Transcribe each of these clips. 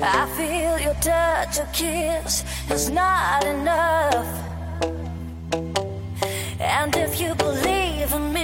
I feel your touch, your kiss is not enough. And if you believe in me,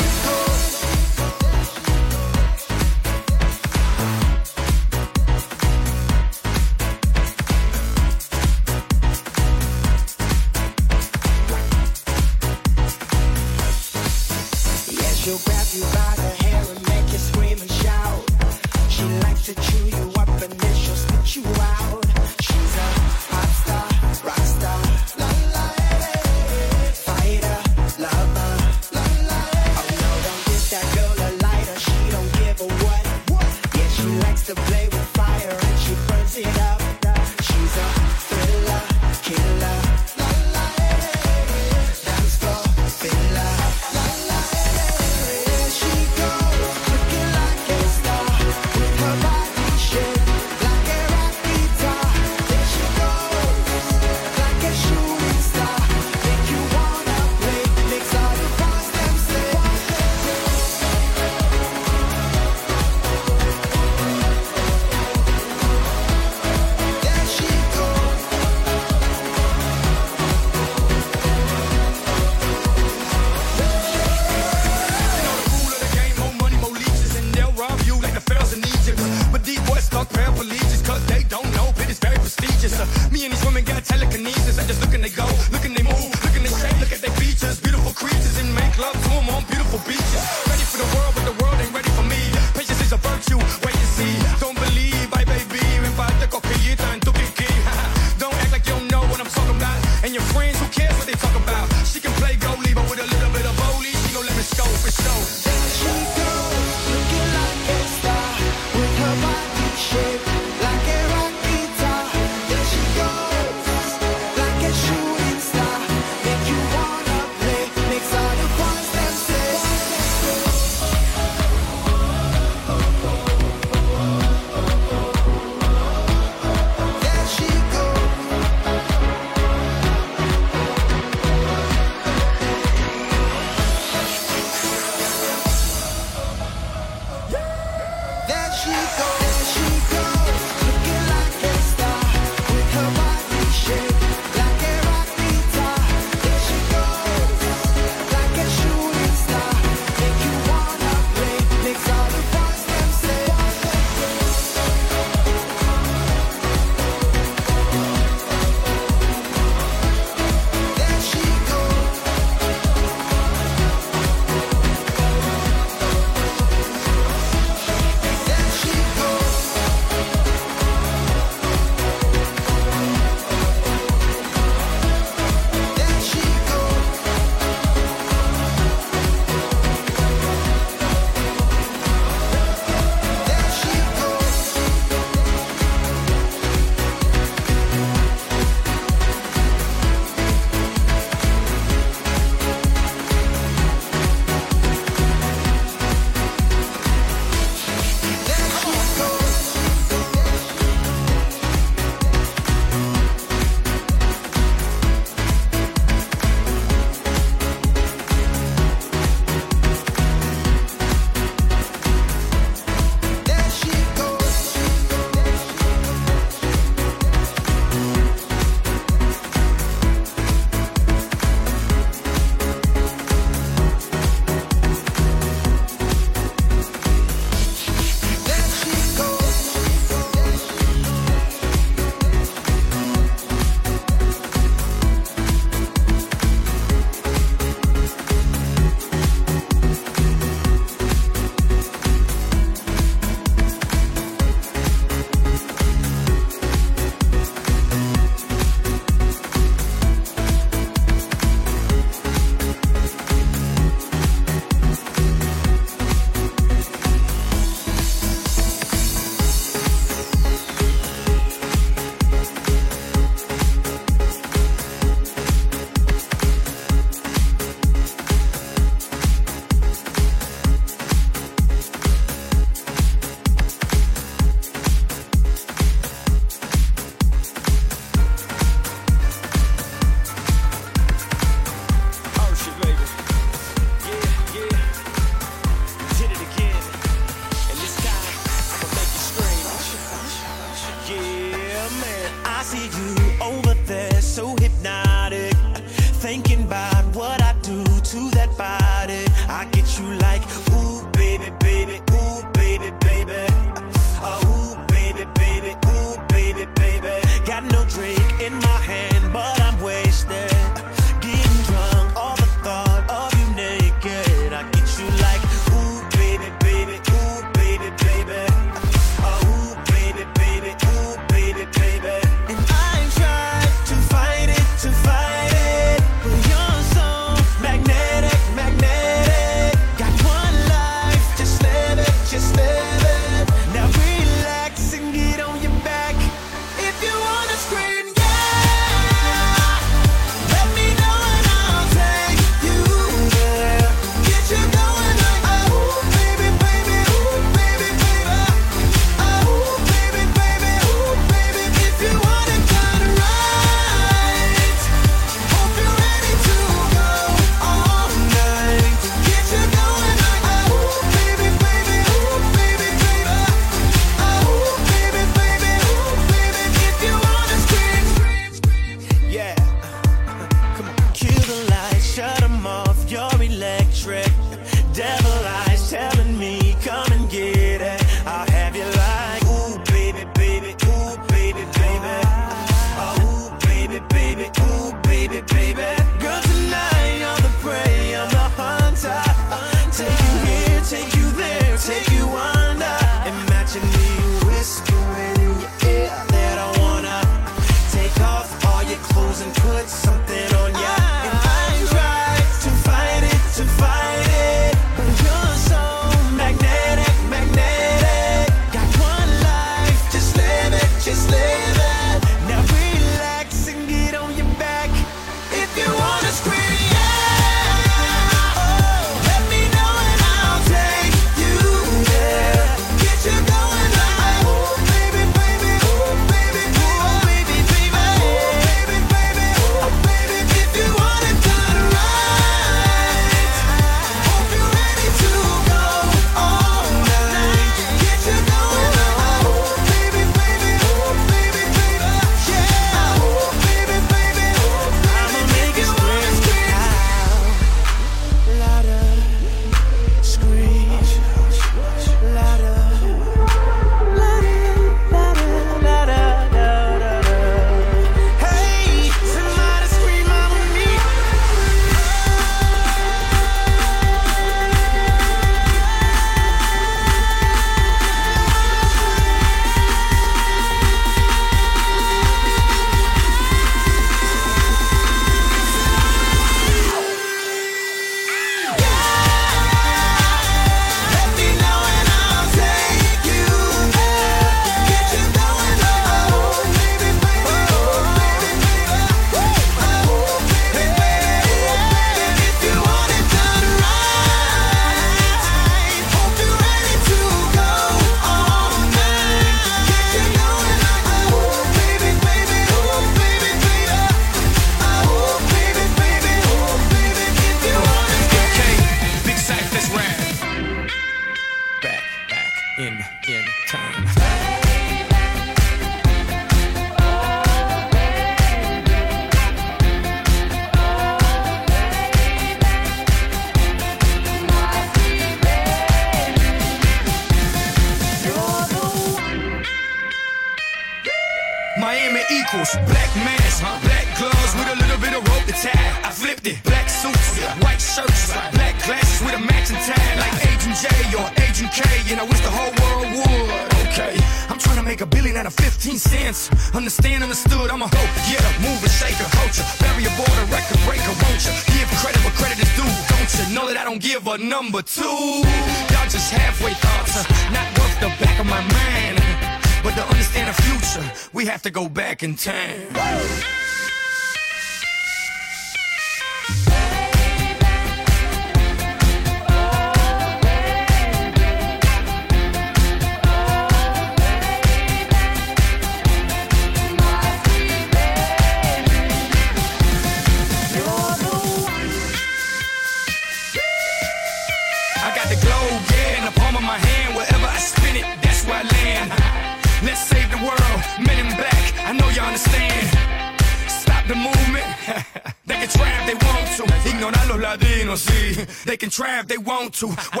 to.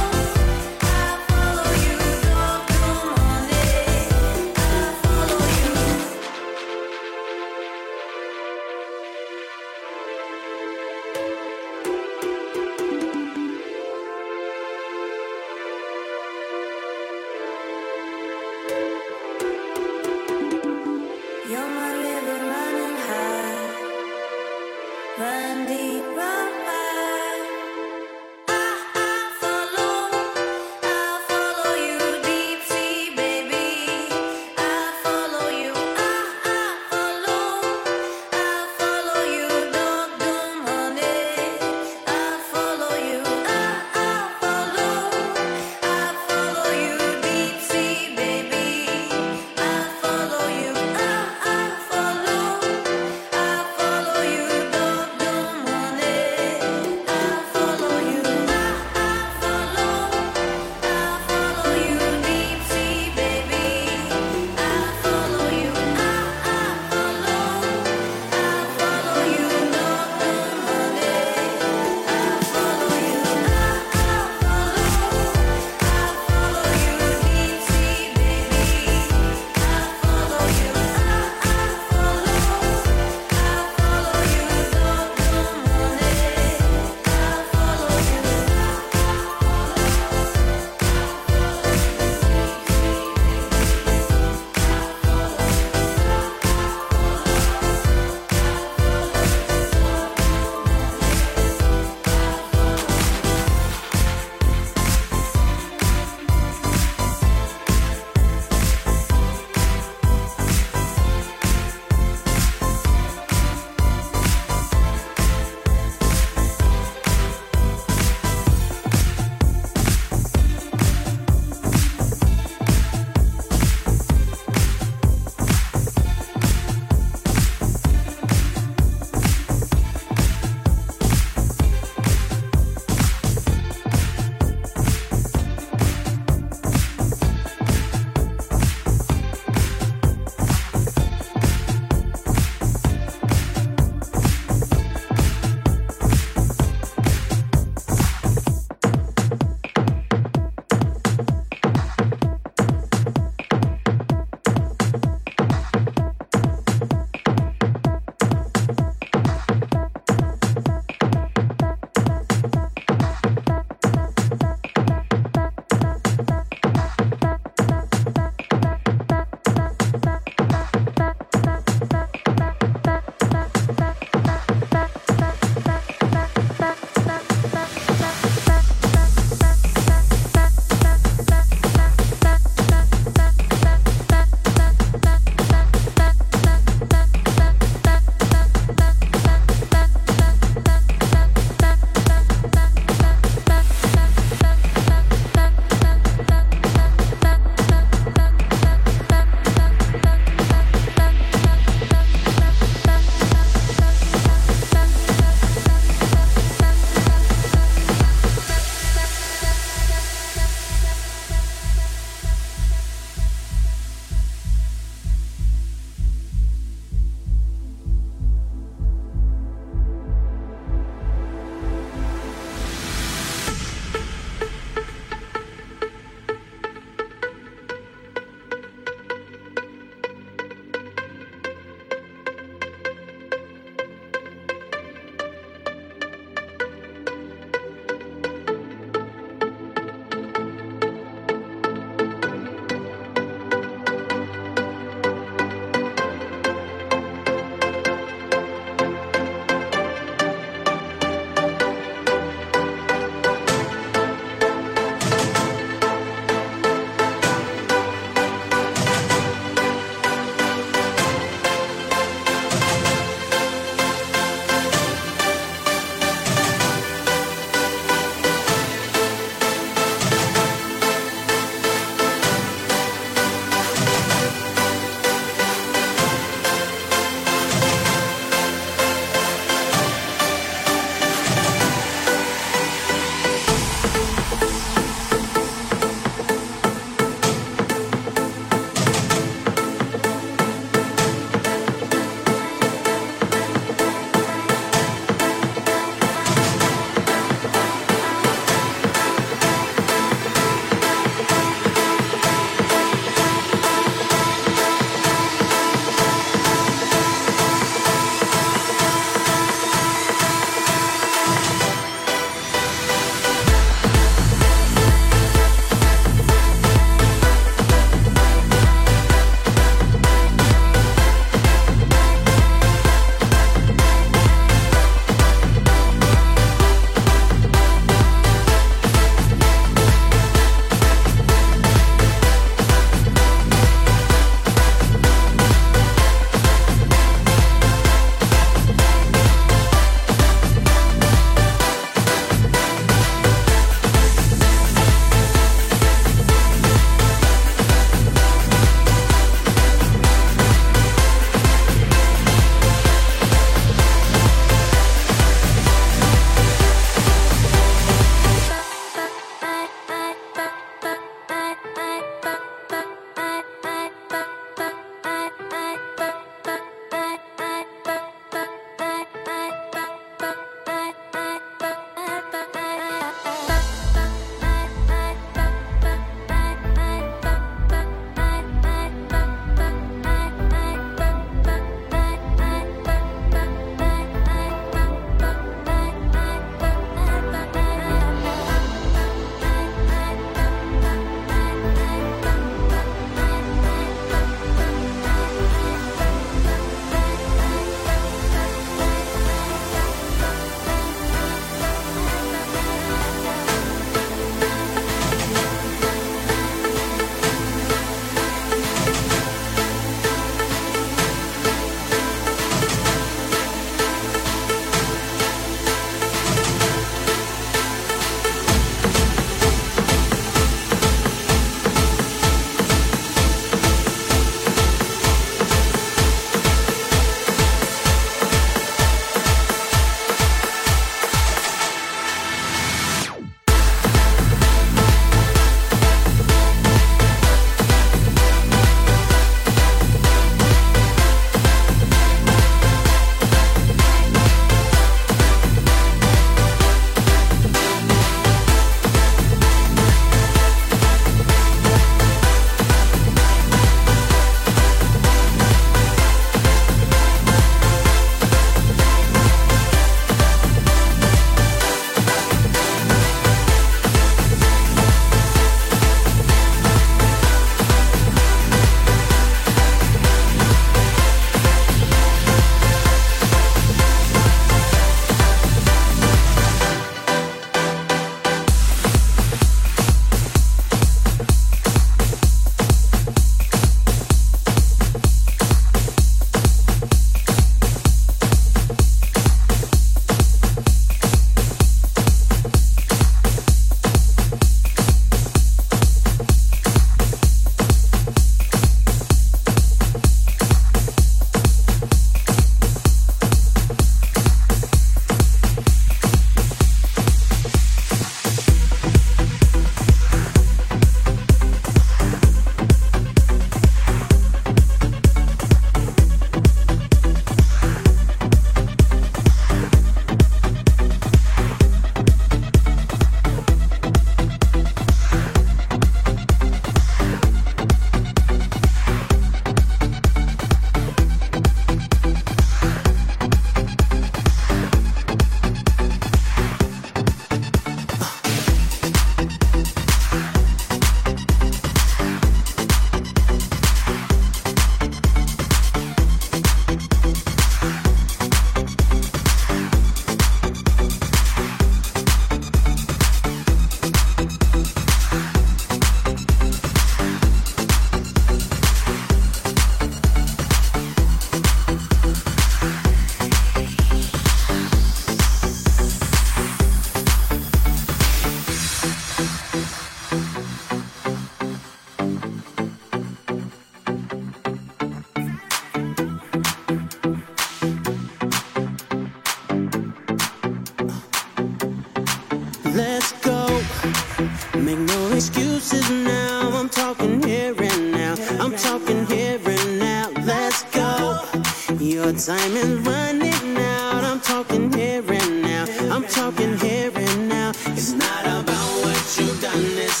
Your time is running out. I'm talking here and now. I'm talking here and now. It's not about what you've done. It's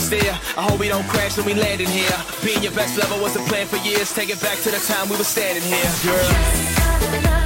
steer. I hope we don't crash when we land in here. Being your best lover was the plan for years. Take it back to the time we were standing here, girl.